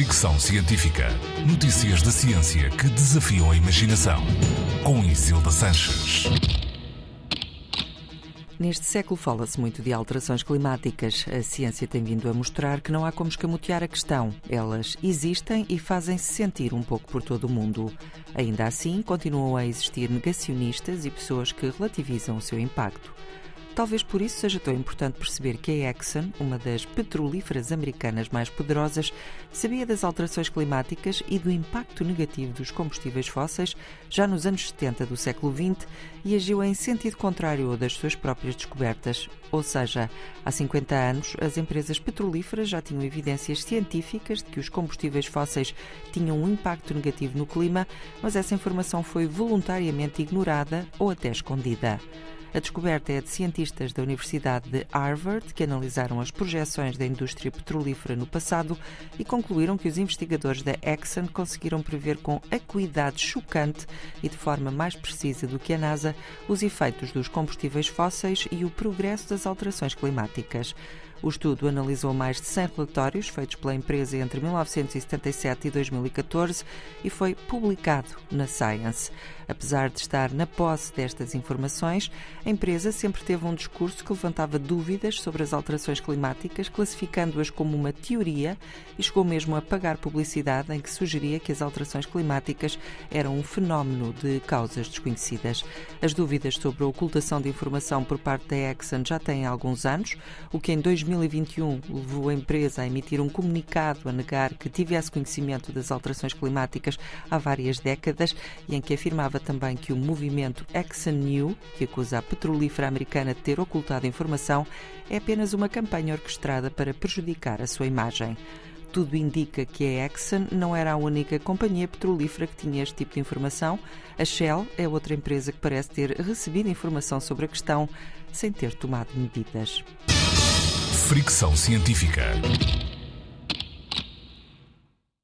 Fricção Científica. Notícias da ciência que desafiam a imaginação. Com Isilda Sanches. Neste século fala-se muito de alterações climáticas. A ciência tem vindo a mostrar que não há como escamotear a questão. Elas existem e fazem-se sentir um pouco por todo o mundo. Ainda assim, continuam a existir negacionistas e pessoas que relativizam o seu impacto. Talvez por isso seja tão importante perceber que a Exxon, uma das petrolíferas americanas mais poderosas, sabia das alterações climáticas e do impacto negativo dos combustíveis fósseis já nos anos 70 do século XX e agiu em sentido contrário ao das suas próprias descobertas. Ou seja, há 50 anos, as empresas petrolíferas já tinham evidências científicas de que os combustíveis fósseis tinham um impacto negativo no clima, mas essa informação foi voluntariamente ignorada ou até escondida. A descoberta é de cientistas da Universidade de Harvard que analisaram as projeções da indústria petrolífera no passado e concluíram que os investigadores da Exxon conseguiram prever com acuidade chocante e de forma mais precisa do que a NASA os efeitos dos combustíveis fósseis e o progresso das alterações climáticas. O estudo analisou mais de 100 relatórios feitos pela empresa entre 1977 e 2014 e foi publicado na Science. Apesar de estar na posse destas informações, a empresa sempre teve um discurso que levantava dúvidas sobre as alterações climáticas, classificando-as como uma teoria e chegou mesmo a pagar publicidade em que sugeria que as alterações climáticas eram um fenómeno de causas desconhecidas. As dúvidas sobre a ocultação de informação por parte da Exxon já têm alguns anos, o que em 2021 levou a empresa a emitir um comunicado a negar que tivesse conhecimento das alterações climáticas há várias décadas e em que afirmava também que o movimento Exxon New, que acusa a petrolífera americana de ter ocultado informação, é apenas uma campanha orquestrada para prejudicar a sua imagem. Tudo indica que a Exxon não era a única companhia petrolífera que tinha este tipo de informação. A Shell é outra empresa que parece ter recebido informação sobre a questão sem ter tomado medidas. Fricção científica.